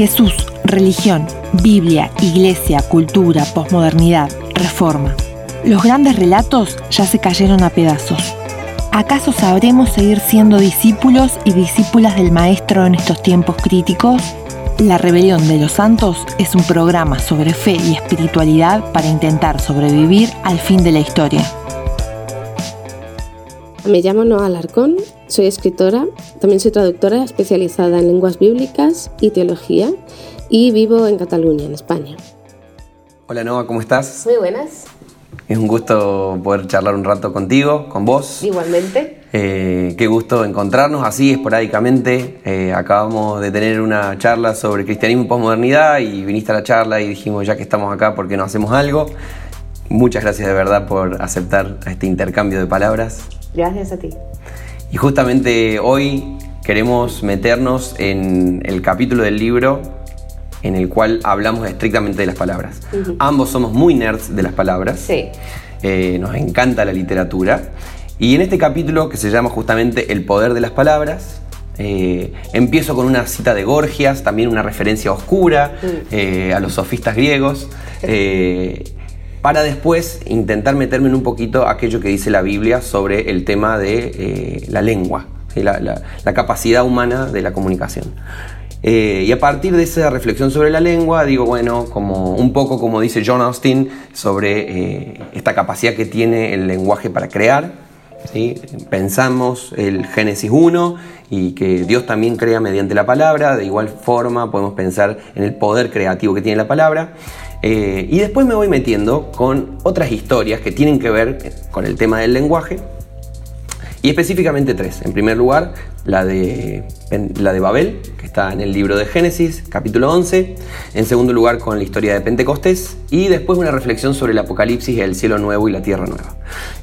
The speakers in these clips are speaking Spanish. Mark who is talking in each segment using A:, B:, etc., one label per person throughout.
A: Jesús, religión, Biblia, iglesia, cultura, posmodernidad, reforma. Los grandes relatos ya se cayeron a pedazos. ¿Acaso sabremos seguir siendo discípulos y discípulas del Maestro en estos tiempos críticos? La Rebelión de los Santos es un programa sobre fe y espiritualidad para intentar sobrevivir al fin de la historia.
B: Me llamo Noa Alarcón, soy escritora, también soy traductora especializada en lenguas bíblicas y teología y vivo en Cataluña, en España.
C: Hola Noa, ¿cómo estás?
B: Muy buenas.
C: Es un gusto poder charlar un rato contigo, con vos.
B: Igualmente.
C: Eh, qué gusto encontrarnos así esporádicamente. Eh, acabamos de tener una charla sobre cristianismo y posmodernidad y viniste a la charla y dijimos ya que estamos acá, ¿por qué no hacemos algo? Muchas gracias de verdad por aceptar este intercambio de palabras.
B: Gracias a ti.
C: Y justamente hoy queremos meternos en el capítulo del libro en el cual hablamos estrictamente de las palabras. Ambos somos muy nerds de las palabras.
B: Sí.
C: Eh, nos encanta la literatura. Y en este capítulo, que se llama justamente El poder de las palabras, eh, empiezo con una cita de Gorgias, también una referencia oscura eh, a los sofistas griegos, para después intentar meterme en un poquito aquello que dice la Biblia sobre el tema de la lengua, la capacidad humana de la comunicación. Eh, y a partir de esa reflexión sobre la lengua, digo, bueno, como un poco como dice John Austin sobre eh, esta capacidad que tiene el lenguaje para crear. ¿Sí? Pensamos el Génesis 1 y que Dios también crea mediante la palabra, de igual forma podemos pensar en el poder creativo que tiene la palabra. Eh, y después me voy metiendo con otras historias que tienen que ver con el tema del lenguaje, y específicamente tres. En primer lugar, la de, la de Babel, está en el libro de Génesis, capítulo 11. En segundo lugar, con la historia de Pentecostés. Y después una reflexión sobre el Apocalipsis, el cielo nuevo y la tierra nueva.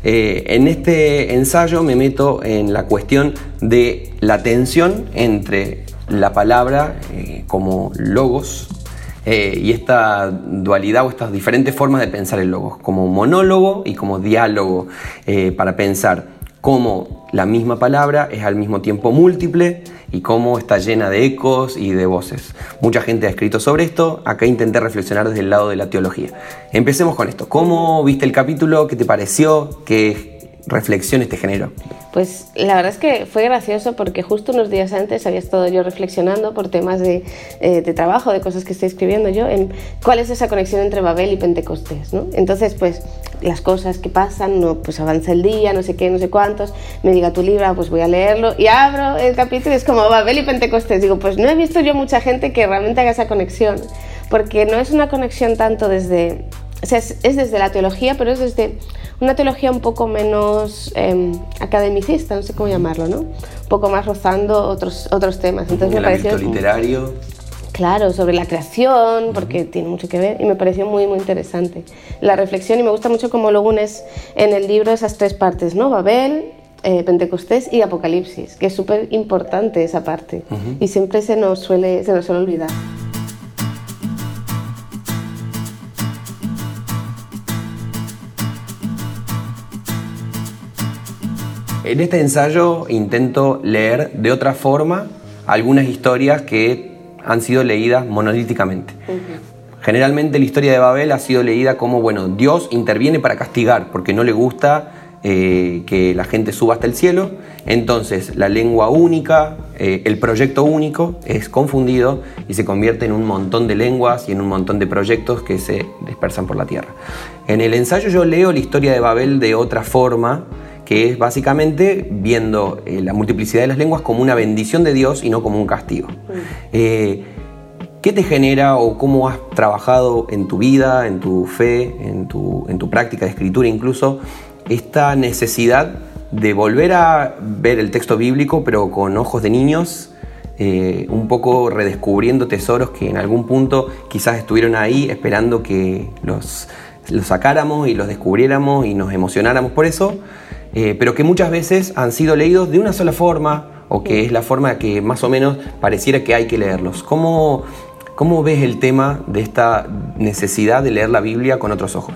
C: Eh, en este ensayo me meto en la cuestión de la tensión entre la palabra eh, como logos eh, y esta dualidad o estas diferentes formas de pensar el logos, como monólogo y como diálogo para pensar cómo la misma palabra es al mismo tiempo múltiple y cómo está llena de ecos y de voces. Mucha gente ha escrito sobre esto, acá intenté reflexionar desde el lado de la teología. Empecemos con esto. ¿Cómo viste el capítulo? ¿Qué te pareció? ¿Qué reflexiones te generó?
B: Pues la verdad es que fue gracioso porque justo unos días antes había estado yo reflexionando por temas de, eh, trabajo, de cosas que estoy escribiendo yo, en cuál es esa conexión entre Babel y Pentecostés. Entonces, pues las cosas que pasan, no, pues avanza el día, no sé qué, no sé cuántos, me diga tu libro, pues voy a leerlo y abro el capítulo y es como Babel y Pentecostés. Digo, pues no he visto yo mucha gente que realmente haga esa conexión, porque no es una conexión tanto desde, o sea, es desde la teología, pero es desde una teología un poco menos em, academicista, no sé cómo llamarlo, ¿no? Un poco más rozando otros, otros temas.
C: Entonces me pareció literario.
B: Claro, sobre la creación, porque tiene mucho que ver, y me pareció muy, muy interesante. La reflexión, y me gusta mucho cómo lo unes en el libro esas tres partes, ¿no? Babel, eh, Pentecostés y Apocalipsis, que es súper importante esa parte, y siempre se nos, suele, se nos suele olvidar.
C: En este ensayo intento leer de otra forma algunas historias que han sido leídas monolíticamente. Generalmente la historia de Babel ha sido leída como, bueno, Dios interviene para castigar porque no le gusta eh, que la gente suba hasta el cielo. Entonces la lengua única, eh, el proyecto único es confundido y se convierte en un montón de lenguas y en un montón de proyectos que se dispersan por la tierra. En el ensayo yo leo la historia de Babel de otra forma que es básicamente viendo eh, la multiplicidad de las lenguas como una bendición de Dios y no como un castigo. Eh, ¿Qué te genera o cómo has trabajado en tu vida, en tu fe, en tu, en tu práctica de escritura incluso, esta necesidad de volver a ver el texto bíblico pero con ojos de niños? Eh, un poco redescubriendo tesoros que en algún punto quizás estuvieron ahí esperando que los, los sacáramos y los descubriéramos y nos emocionáramos por eso, eh, pero que muchas veces han sido leídos de una sola forma o que es la forma que más o menos pareciera que hay que leerlos. ¿Cómo, cómo ves el tema de esta necesidad de leer la Biblia con otros ojos?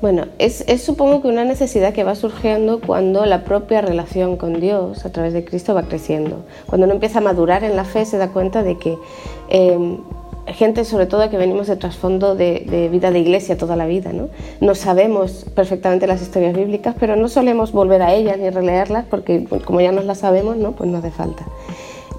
B: Bueno, es, supongo que una necesidad que va surgiendo cuando la propia relación con Dios a través de Cristo va creciendo. Cuando uno empieza a madurar en la fe se da cuenta de que em, gente sobre todo que venimos de trasfondo de, vida de iglesia toda la vida, ¿no? No sabemos perfectamente las historias bíblicas, pero no solemos volver a ellas ni releerlas porque como ya nos las sabemos, ¿no? Pues no hace falta.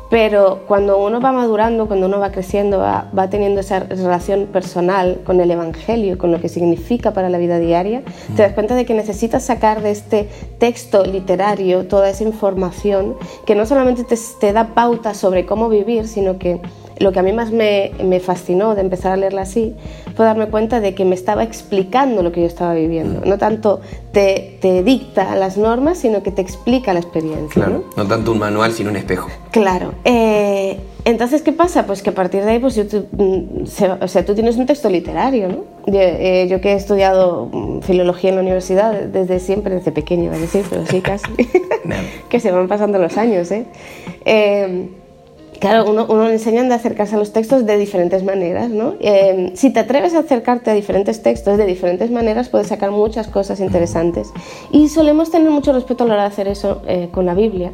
B: Pero cuando uno va madurando, cuando uno va creciendo, va, va, teniendo esa relación personal con el Evangelio, con lo que significa para la vida diaria, te das cuenta de que necesitas sacar de este texto literario toda esa información que no solamente te, te da pautas sobre cómo vivir, sino que lo que a mí más me, me, fascinó de empezar a leerla así fue darme cuenta de que me estaba explicando lo que yo estaba viviendo. No tanto te, te dicta las normas, sino que te explica la experiencia.
C: Claro, no, tanto un manual, sino un espejo.
B: Claro. Eh, entonces, ¿qué pasa? Pues que a partir de ahí, pues yo, mm, o sea, tú tienes un texto literario, ¿no? Yo, eh, yo, que he estudiado mm, filología en la universidad desde siempre, desde pequeño, a decir, pero sí casi, que se van pasando los años, ¿eh? eh Claro, uno, uno le enseñan de acercarse a los textos de diferentes maneras, ¿no? Eh, si te atreves a acercarte a diferentes textos de diferentes maneras, puedes sacar muchas cosas interesantes. Y solemos tener mucho respeto a la hora de hacer eso eh, con la Biblia,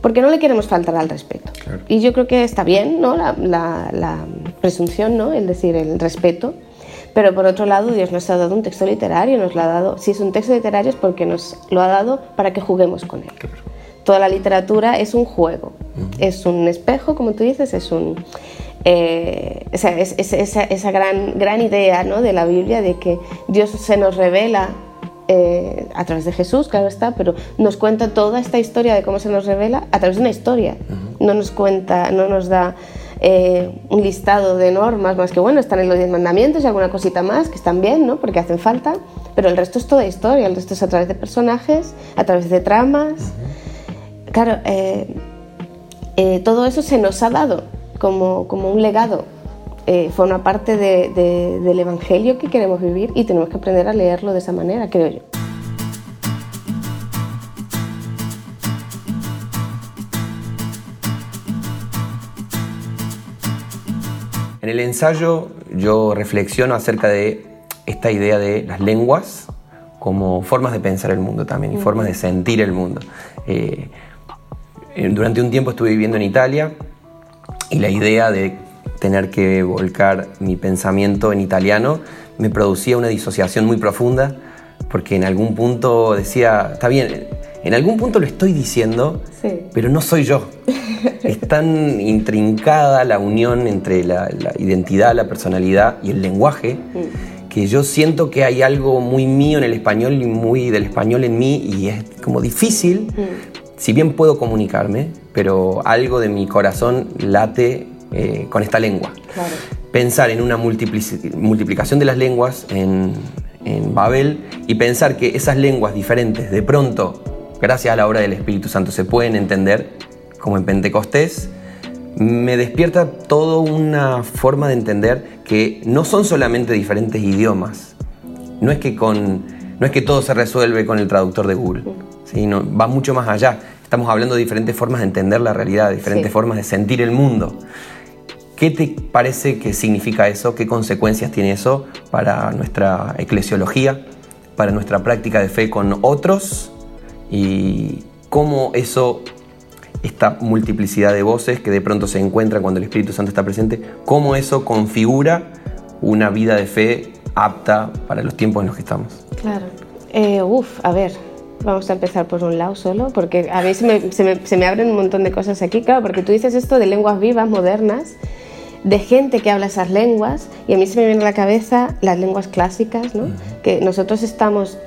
B: porque no le queremos faltar al respeto. Y yo creo que está bien, ¿no? La, la, presunción, ¿no? El decir, el respeto. Pero por otro lado, Dios nos ha dado un texto literario, nos lo ha dado, si es un texto literario es porque nos lo ha dado para que juguemos con él. Toda la literatura es un juego, es un espejo, como tú dices, es un... Eh, es, esa, gran, gran idea ¿no? de la Biblia de que Dios se nos revela eh, a través de Jesús, claro está, pero nos cuenta toda esta historia de cómo se nos revela a través de una historia. No nos cuenta, no nos da eh, un listado de normas más que bueno, están en los diez mandamientos y alguna cosita más que están bien, ¿no? Porque hacen falta, pero el resto es toda historia, el resto es a través de personajes, a través de tramas. Claro, eh, todo eso se nos ha dado como, como un legado. Eh, forma parte del Evangelio que queremos vivir y tenemos que aprender a leerlo de esa manera, creo yo.
C: En el ensayo yo reflexiono acerca de esta idea de las lenguas como formas de pensar el mundo también y formas de sentir el mundo. Eh, eh, durante un tiempo estuve viviendo en Italia y la idea de tener que volcar mi pensamiento en italiano me producía una disociación muy profunda porque en algún punto decía, está bien, en algún punto lo estoy diciendo, pero no soy yo. Es tan intrincada la unión entre la, identidad, la personalidad y el lenguaje mm. que yo siento que hay algo muy mío en el español y muy del español en mí y es como difícil mm si bien puedo comunicarme, pero algo de mi corazón late eh, con esta lengua. Pensar en una multiplicación de las lenguas en, Babel y pensar que esas lenguas diferentes de pronto, gracias a la obra del Espíritu Santo, se pueden entender, como en Pentecostés, me despierta toda una forma de entender que no son solamente diferentes idiomas. No es que, con, no es que todo se resuelve con el traductor de Google. ¿sí? No, va mucho más allá. Estamos hablando de diferentes formas de entender la realidad, diferentes formas de sentir el mundo. ¿Qué te parece que significa eso? ¿Qué consecuencias tiene eso para nuestra eclesiología, para nuestra práctica de fe con otros? Y cómo eso, esta multiplicidad de voces que de pronto se encuentran cuando el Espíritu Santo está presente, cómo eso configura una vida de fe apta para los tiempos en los que estamos.
B: Claro. Eh, uf, a ver, Vamos a empezar por un lado solo, porque a mí se me, se, me, abren un montón de cosas aquí, claro, porque tú dices esto de lenguas vivas, modernas, de gente que habla esas lenguas, y a mí se me viene a la cabeza las lenguas clásicas, ¿no? que nosotros estamos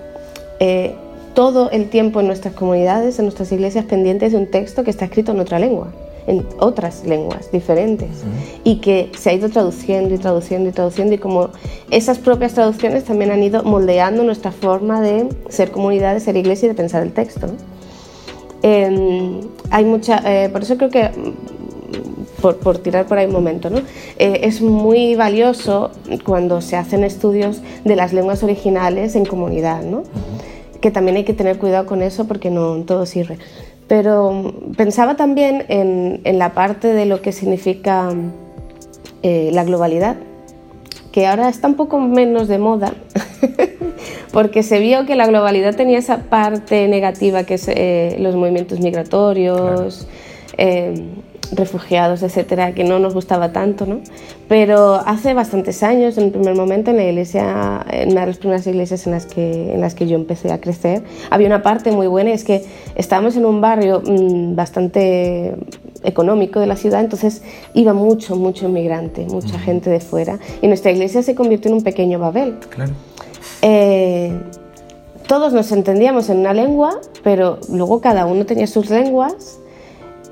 B: eh, todo el tiempo en nuestras comunidades, en nuestras iglesias, pendientes de un texto que está escrito en otra lengua en otras lenguas diferentes y que se ha ido traduciendo y traduciendo y traduciendo y como esas propias traducciones también han ido moldeando nuestra forma de ser comunidad, de ser iglesia y de pensar el texto. Em, hay mucha, eh, por eso creo que mm, por, tirar por ahí un momento, ¿no? Eh, es muy valioso cuando se hacen estudios de las lenguas originales en comunidad, ¿no? que también hay que tener cuidado con eso porque no todo sirve. Pero pensaba también en, la parte de lo que significa eh, la globalidad, que ahora está un poco menos de moda, porque se vio que la globalidad tenía esa parte negativa que es eh, los movimientos migratorios, eh, refugiados, etcétera, que no nos gustaba tanto, ¿no? Pero hace bastantes años, en el primer momento, en la iglesia, en una de las primeras iglesias en las que, en las que yo empecé a crecer, había una parte muy buena, es que estábamos en un barrio mm, bastante económico de la ciudad, entonces iba mucho, mucho inmigrante, mucha gente de fuera, y nuestra iglesia se convirtió en un pequeño Babel.
C: Claro.
B: Eh, todos nos entendíamos en una lengua, pero luego cada uno tenía sus lenguas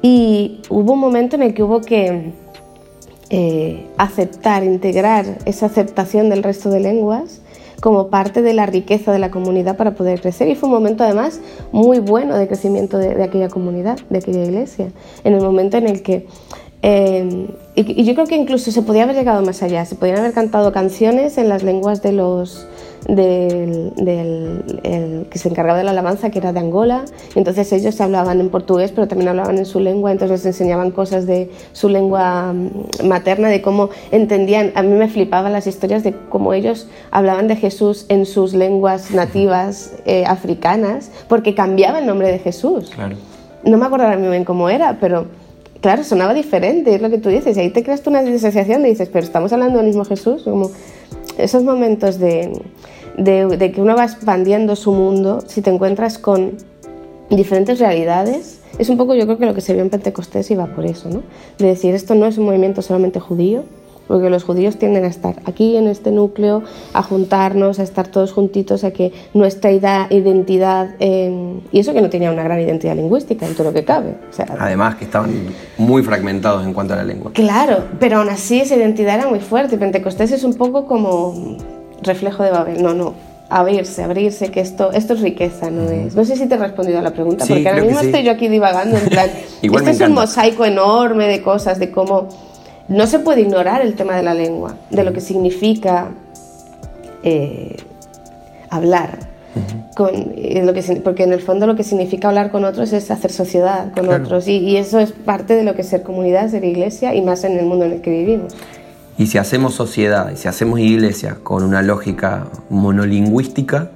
B: y hubo un momento en el que hubo que eh, aceptar, integrar esa aceptación del resto de lenguas como parte de la riqueza de la comunidad para poder crecer. Y fue un momento además muy bueno de crecimiento de, aquella comunidad, de aquella iglesia, en el momento en el que... Eh, y, yo creo que incluso se podía haber llegado más allá, se podían haber cantado canciones en las lenguas de los, del, que se encargaba de la alabanza, que era de Angola. entonces ellos hablaban en portugués, pero también hablaban en su lengua, entonces les enseñaban cosas de su lengua mm, materna, de cómo entendían. A mí me flipaban las historias de cómo ellos hablaban de Jesús en sus lenguas nativas eh, africanas, porque cambiaba el nombre de Jesús. No me acuerdo ahora muy bien cómo era, pero claro, sonaba diferente, es lo que tú dices. Y ahí te creas tú una disociación y dices, pero estamos hablando del mismo Jesús. Como esos momentos de, de, que uno va expandiendo su mundo, si te encuentras con diferentes realidades, es un poco yo creo que lo que se vio en Pentecostés iba por eso, ¿no? De decir, esto no es un movimiento solamente judío, porque los judíos tienden a estar aquí en este núcleo, a juntarnos, a estar todos juntitos, a que nuestra identidad, y eso que no tenía una gran identidad lingüística en todo lo que cabe.
C: Además que estaban muy fragmentados en cuanto a la lengua.
B: Claro, pero aún así esa identidad era muy fuerte. Pentecostés es un poco como reflejo de Babel. No, no. Abrirse, abrirse, que esto, esto es riqueza, ¿no es? No sé si te he respondido a la pregunta, porque ahora mismo estoy yo aquí divagando en plan. este es un mosaico enorme de cosas, de cómo no se puede ignorar el tema de la lengua, de lo que significa eh, hablar. Con, eh, lo que, porque en el fondo lo que significa hablar con otros es hacer sociedad con otros y, y, eso es parte de lo que es ser comunidad, ser iglesia y más en el mundo en el que vivimos.
C: Y si hacemos sociedad y si hacemos iglesia con una lógica monolingüística,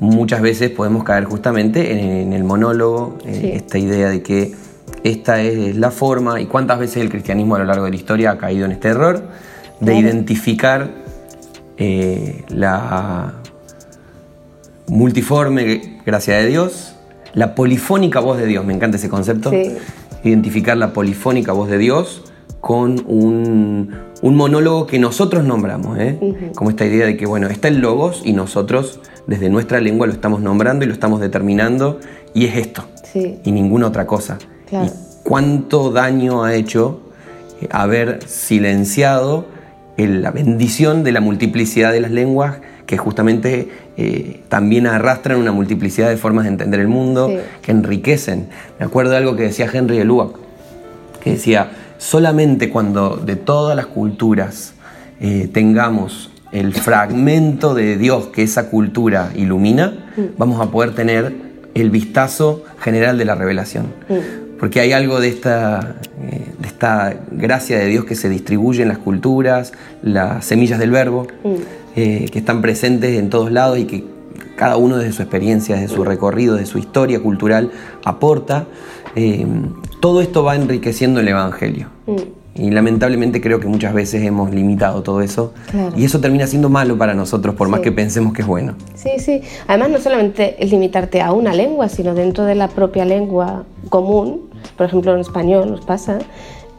C: muchas veces podemos caer justamente en, el monólogo, esta idea de que esta es la forma y cuántas veces el cristianismo a lo largo de la historia ha caído en este error de identificar eh, la multiforme gracia de Dios, la polifónica voz de Dios, me encanta ese concepto, identificar la polifónica voz de Dios con un, monólogo que nosotros nombramos, ¿eh? como esta idea de que, bueno, está el logos y nosotros desde nuestra lengua lo estamos nombrando y lo estamos determinando y es esto y ninguna otra cosa. Y cuánto daño ha hecho eh, haber silenciado la bendición de la multiplicidad de las lenguas que justamente eh, también arrastran una multiplicidad de formas de entender el mundo, que enriquecen. Me acuerdo de algo que decía Henry de Lubac, que decía, solamente cuando de todas las culturas eh, tengamos el fragmento de Dios que esa cultura ilumina, mm. vamos a poder tener el vistazo general de la revelación. Mm. Porque hay algo de esta, eh, de esta gracia de Dios que se distribuye en las culturas, las semillas del verbo, mm. eh, que están presentes en todos lados y que cada uno desde su experiencia, desde su recorrido, de su historia cultural, aporta. Eh, todo esto va enriqueciendo el Evangelio. Mm. Y lamentablemente creo que muchas veces hemos limitado todo eso. Y eso termina siendo malo para nosotros, por más que pensemos que es bueno.
B: Sí, sí. Además, no solamente es limitarte a una lengua, sino dentro de la propia lengua común, por ejemplo en español nos pasa,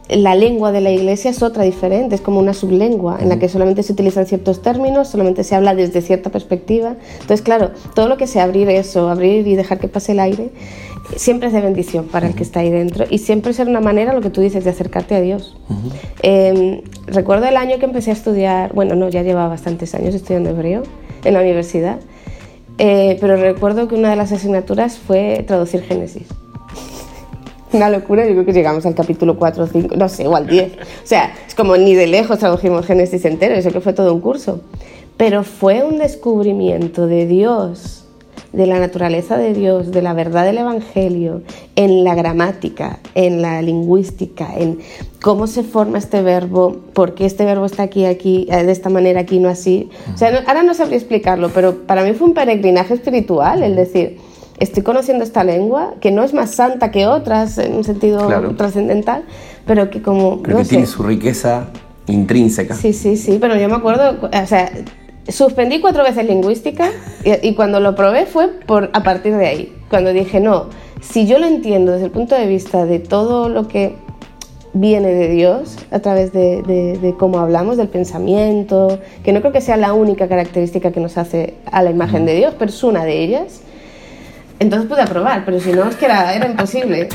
B: la lengua de la iglesia es otra diferente, es como una sublengua en la que solamente se utilizan ciertos términos, solamente se habla desde cierta perspectiva. Entonces, claro, todo lo que sea abrir eso, abrir y dejar que pase el aire, siempre es de bendición para el que está ahí dentro y siempre ser una manera, lo que tú dices, de acercarte a Dios. Em, recuerdo el año que empecé a estudiar, bueno, no, ya llevaba bastantes años estudiando hebreo en la universidad, eh, pero recuerdo que una de las asignaturas fue traducir Génesis una locura. Yo creo que llegamos al capítulo 4 o 5, no sé, o al 10. O sea, es como ni de lejos tradujimos Génesis entero, eso que fue todo un curso. Pero fue un descubrimiento de Dios, de la naturaleza de Dios, de la verdad del Evangelio, en la gramática, en la lingüística, en cómo se forma este verbo, por qué este verbo está aquí, aquí, eh, de esta manera, aquí, no así. O sea, ahora no sabría explicarlo, pero para mí fue un peregrinaje espiritual, el decir, estoy conociendo esta lengua, que no es más santa que otras en un sentido trascendental, pero que como...
C: Pero que tiene su riqueza intrínseca.
B: Sí, sí, sí, pero yo me acuerdo, o sea, suspendí cuatro veces lingüística y, cuando lo probé fue por, a partir de ahí, cuando dije, no, si yo lo entiendo desde el punto de vista de todo lo que viene de Dios a través de, de, cómo hablamos, del pensamiento, que no creo que sea la única característica que nos hace a la imagen de Dios, pero es una de ellas. Entonces pude aprobar, pero si no es que era, era imposible.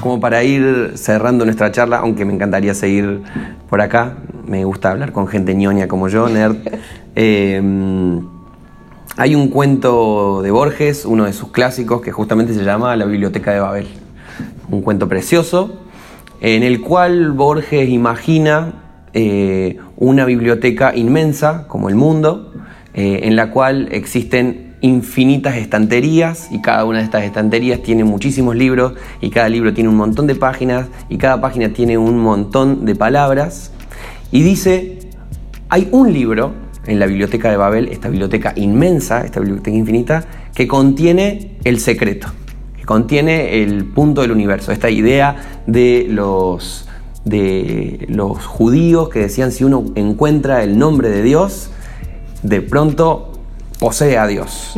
C: Como para ir cerrando nuestra charla, aunque me encantaría seguir por acá, me gusta hablar con gente ñoña como yo, nerd. Em, hay un cuento de Borges, uno de sus clásicos, que justamente se llama La Biblioteca de Babel. Un cuento precioso, en el cual Borges imagina eh, una biblioteca inmensa, como el mundo, eh, en la cual existen infinitas estanterías y cada una de estas estanterías tiene muchísimos libros y cada libro tiene un montón de páginas y cada página tiene un montón de palabras. Y dice, hay un libro en la biblioteca de Babel, esta biblioteca inmensa, esta biblioteca infinita, que contiene el secreto, contiene el punto del universo, esta idea de los, de los judíos que decían si uno encuentra el nombre de Dios, de pronto posee a Dios.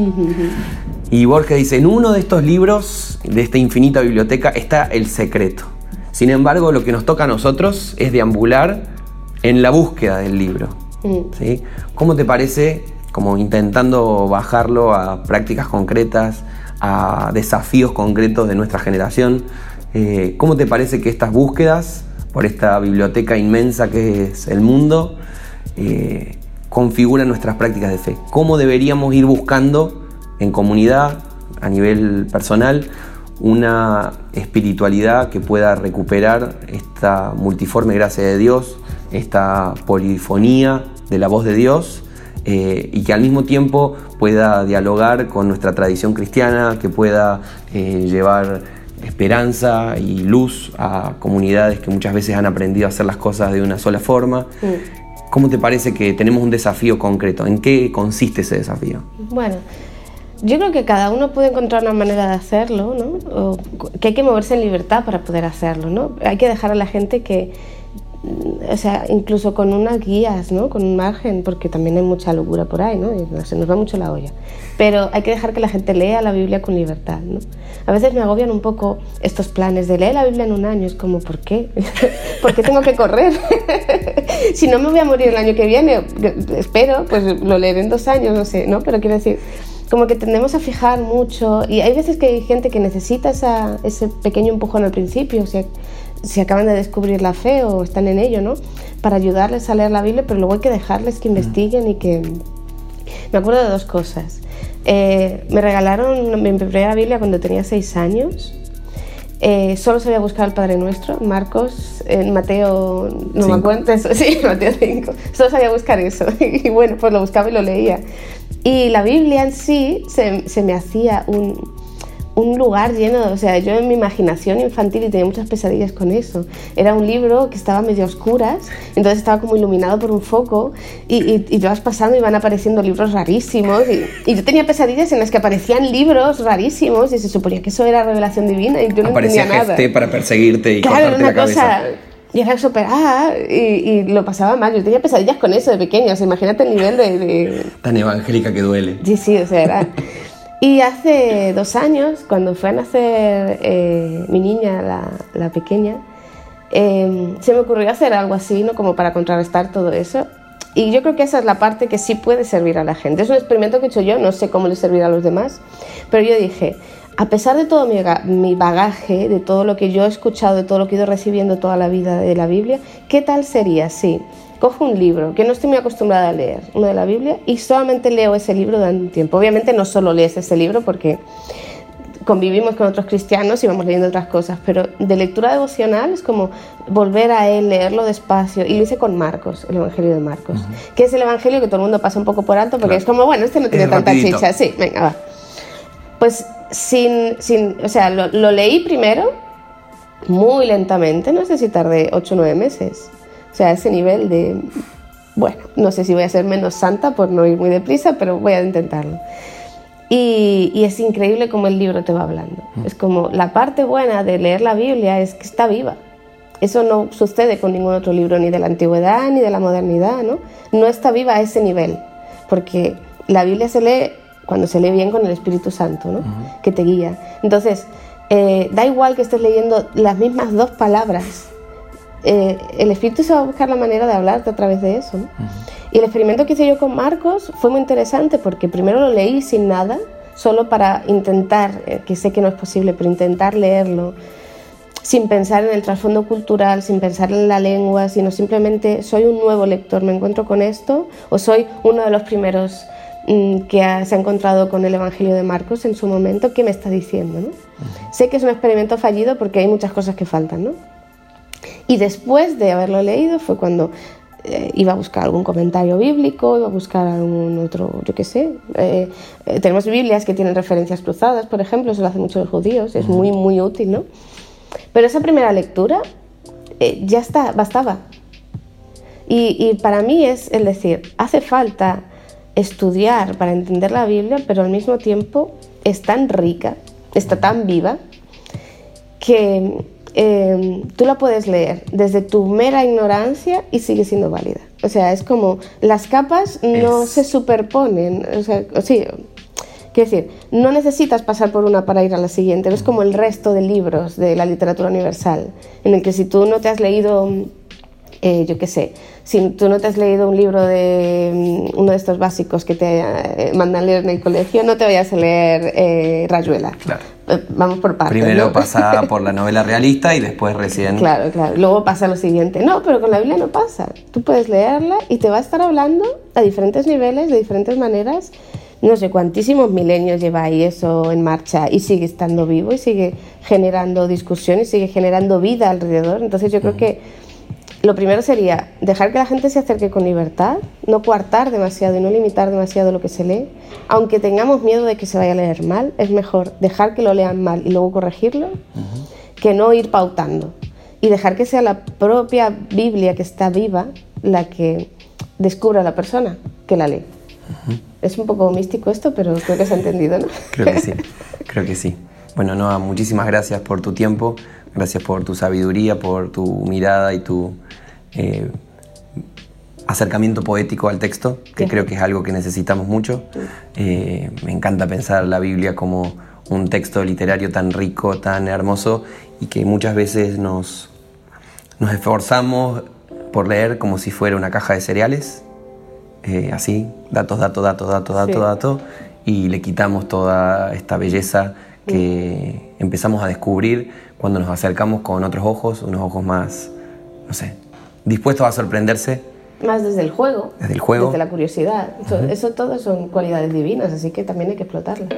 C: Y Borges dice, en uno de estos libros, de esta infinita biblioteca, está el secreto. Sin embargo, lo que nos toca a nosotros es deambular en la búsqueda del libro. ¿sí? ¿Cómo te parece, como intentando bajarlo a prácticas concretas, desafíos concretos de nuestra generación, eh, cómo te parece que estas búsquedas por esta biblioteca inmensa que es el mundo eh, configuran nuestras prácticas de fe? ¿Cómo deberíamos ir buscando en comunidad, a nivel personal, una espiritualidad que pueda recuperar esta multiforme gracia de Dios, esta polifonía de la voz de Dios eh, y que al mismo tiempo pueda dialogar con nuestra tradición cristiana, que pueda eh, llevar esperanza y luz a comunidades que muchas veces han aprendido a hacer las cosas de una sola forma. Mm. ¿Cómo te parece que tenemos un desafío concreto? ¿En qué consiste ese desafío?
B: Bueno, yo creo que cada uno puede encontrar una manera de hacerlo, ¿no? que hay que moverse en libertad para poder hacerlo, ¿no? Hay que dejar a la gente que, o sea, incluso con unas guías, ¿no? Con un margen, porque también hay mucha locura por ahí, ¿no? Se nos va mucho la olla. Pero hay que dejar que la gente lea la Biblia con libertad, ¿no? A veces me agobian un poco estos planes de leer la Biblia en un año. Es como, ¿por qué? ¿Por qué tengo que correr? si no me voy a morir el año que viene, espero, pues lo leeré en dos años, no sé, ¿no? Pero quiero decir, como que tendemos a fijar mucho y hay veces que hay gente que necesita ese pequeño empujón al principio, o sea, si acaban de descubrir la fe o están en ello, ¿no? Para ayudarles a leer la Biblia, pero luego hay que dejarles que investiguen y que... Me acuerdo de dos cosas. Eh, me regalaron mi primera Biblia cuando tenía seis años. Eh, solo sabía buscar el Padre Nuestro, Marcos, en Mateo, no me acuerdo, sí, Mateo 5. Solo sabía buscar eso. Y bueno, pues lo buscaba y lo leía. Y la Biblia en sí se, se me hacía un, un lugar lleno, o sea, yo en mi imaginación infantil y tenía muchas pesadillas con eso. Era un libro que estaba medio oscuras, entonces estaba como iluminado por un foco y, y, y vas pasando y van apareciendo libros rarísimos y, y, yo tenía pesadillas en las que aparecían libros rarísimos y se suponía que eso era revelación divina y yo no
C: Aparecía
B: entendía nada.
C: para perseguirte y
B: claro,
C: cortarte
B: una
C: la cabeza.
B: cosa y era súper, ah, y, y, lo pasaba mal. Yo tenía pesadillas con eso de pequeña, o sea, imagínate el nivel de, de...
C: Tan evangélica que duele.
B: Sí, sí, o sea, era... Y hace dos años, cuando fue a nacer eh, mi niña, la, pequeña, eh, se me ocurrió hacer algo así, ¿no? Como para contrarrestar todo eso. Y yo creo que esa es la parte que sí puede servir a la gente. Es un experimento que he hecho yo, no sé cómo le servirá a los demás, pero yo dije, a pesar de todo mi, mi bagaje, de todo lo que yo he escuchado, de todo lo que he ido recibiendo toda la vida de la Biblia, ¿qué tal sería si cojo un libro que no estoy muy acostumbrada a leer, uno de la Biblia, y solamente leo ese libro durante un tiempo. Obviamente no solo lees ese libro porque convivimos con otros cristianos y vamos leyendo otras cosas, pero de lectura devocional es como volver a él, leerlo despacio. Y lo hice con Marcos, el Evangelio de Marcos, uh -huh. que es el Evangelio que todo el mundo pasa un poco por alto porque claro. es como, bueno, este no tiene es tanta rapidito. chicha. Sí, venga, va. Pues sin, sin o sea, lo, lo leí primero muy lentamente, no sé si tardé 8 o 9 meses O sea, ese nivel de, bueno, no sé si voy a ser menos santa por no ir muy deprisa, pero voy a intentarlo. Y, y, es increíble cómo el libro te va hablando. Mm. Es como la parte buena de leer la Biblia es que está viva. Eso no sucede con ningún otro libro, ni de la antigüedad ni de la modernidad, ¿no? No está viva a ese nivel, porque la Biblia se lee cuando se lee bien con el Espíritu Santo, ¿no? Que te guía. Entonces, eh, da igual que estés leyendo las mismas dos palabras, eh, el Espíritu se va a buscar la manera de hablarte a través de eso. ¿no? Y el experimento que hice yo con Marcos fue muy interesante porque primero lo leí sin nada, solo para intentar, eh, que sé que no es posible, pero intentar leerlo sin pensar en el trasfondo cultural, sin pensar en la lengua, sino simplemente soy un nuevo lector, me encuentro con esto, o soy uno de los primeros mm, que se ha encontrado con el Evangelio de Marcos en su momento, ¿qué me está diciendo? ¿no? Sé que es un experimento fallido porque hay muchas cosas que faltan, ¿no? Y después de haberlo leído fue cuando eh, iba a buscar algún comentario bíblico, iba a buscar algún otro, yo qué sé. Eh, eh, tenemos Biblias que tienen referencias cruzadas, por ejemplo, eso lo hacen muchos los judíos, es muy, muy útil, ¿no? Pero esa primera lectura ya está, bastaba. Y, y para mí es el decir, hace falta estudiar para entender la Biblia, pero al mismo tiempo es tan rica, está tan viva, que Em, tú la puedes leer desde tu mera ignorancia y sigue siendo válida. O sea, es como las capas no se superponen. O sea, sí, quiero decir, no necesitas pasar por una para ir a la siguiente. No es como el resto de libros de la literatura universal, en el que si tú no te has leído, eh, yo qué sé, si tú no te has leído un libro de mm, uno de estos básicos que te eh, mandan leer en el colegio, no te vayas a leer eh, Rayuela.
C: Claro.
B: Eh, vamos por partes.
C: Primero pasa por la novela realista y después recién.
B: Claro, claro. Luego pasa lo siguiente. No, pero con la Biblia no pasa. Tú puedes leerla y te va a estar hablando a diferentes niveles, de diferentes maneras. No sé cuántísimos milenios lleva ahí eso en marcha y sigue estando vivo y sigue generando discusión y sigue generando vida alrededor. Entonces yo creo que lo primero sería dejar que la gente se acerque con libertad, no coartar demasiado y no limitar demasiado lo que se lee. Aunque tengamos miedo de que se vaya a leer mal, es mejor dejar que lo lean mal y luego corregirlo que no ir pautando. Y dejar que sea la propia Biblia que está viva la que descubra a la persona que la lee. Es un poco místico esto, pero creo que se ha entendido, ¿no?
C: Creo que sí, creo que sí. Bueno, Noah, muchísimas gracias por tu tiempo, gracias por tu sabiduría, por tu mirada y tu eh, acercamiento poético al texto, que creo que es algo que necesitamos mucho. Eh, me encanta pensar la Biblia como un texto literario tan rico, tan hermoso y que muchas veces nos, nos esforzamos por leer como si fuera una caja de cereales, eh, así, datos, datos, datos, datos, datos, datos, y le quitamos toda esta belleza que empezamos a descubrir cuando nos acercamos con otros ojos, unos ojos más, no sé, dispuestos a sorprenderse.
B: Más desde el juego.
C: Desde el juego.
B: Desde la curiosidad. Eso, eso todo son cualidades divinas, así que también hay que explotarlas.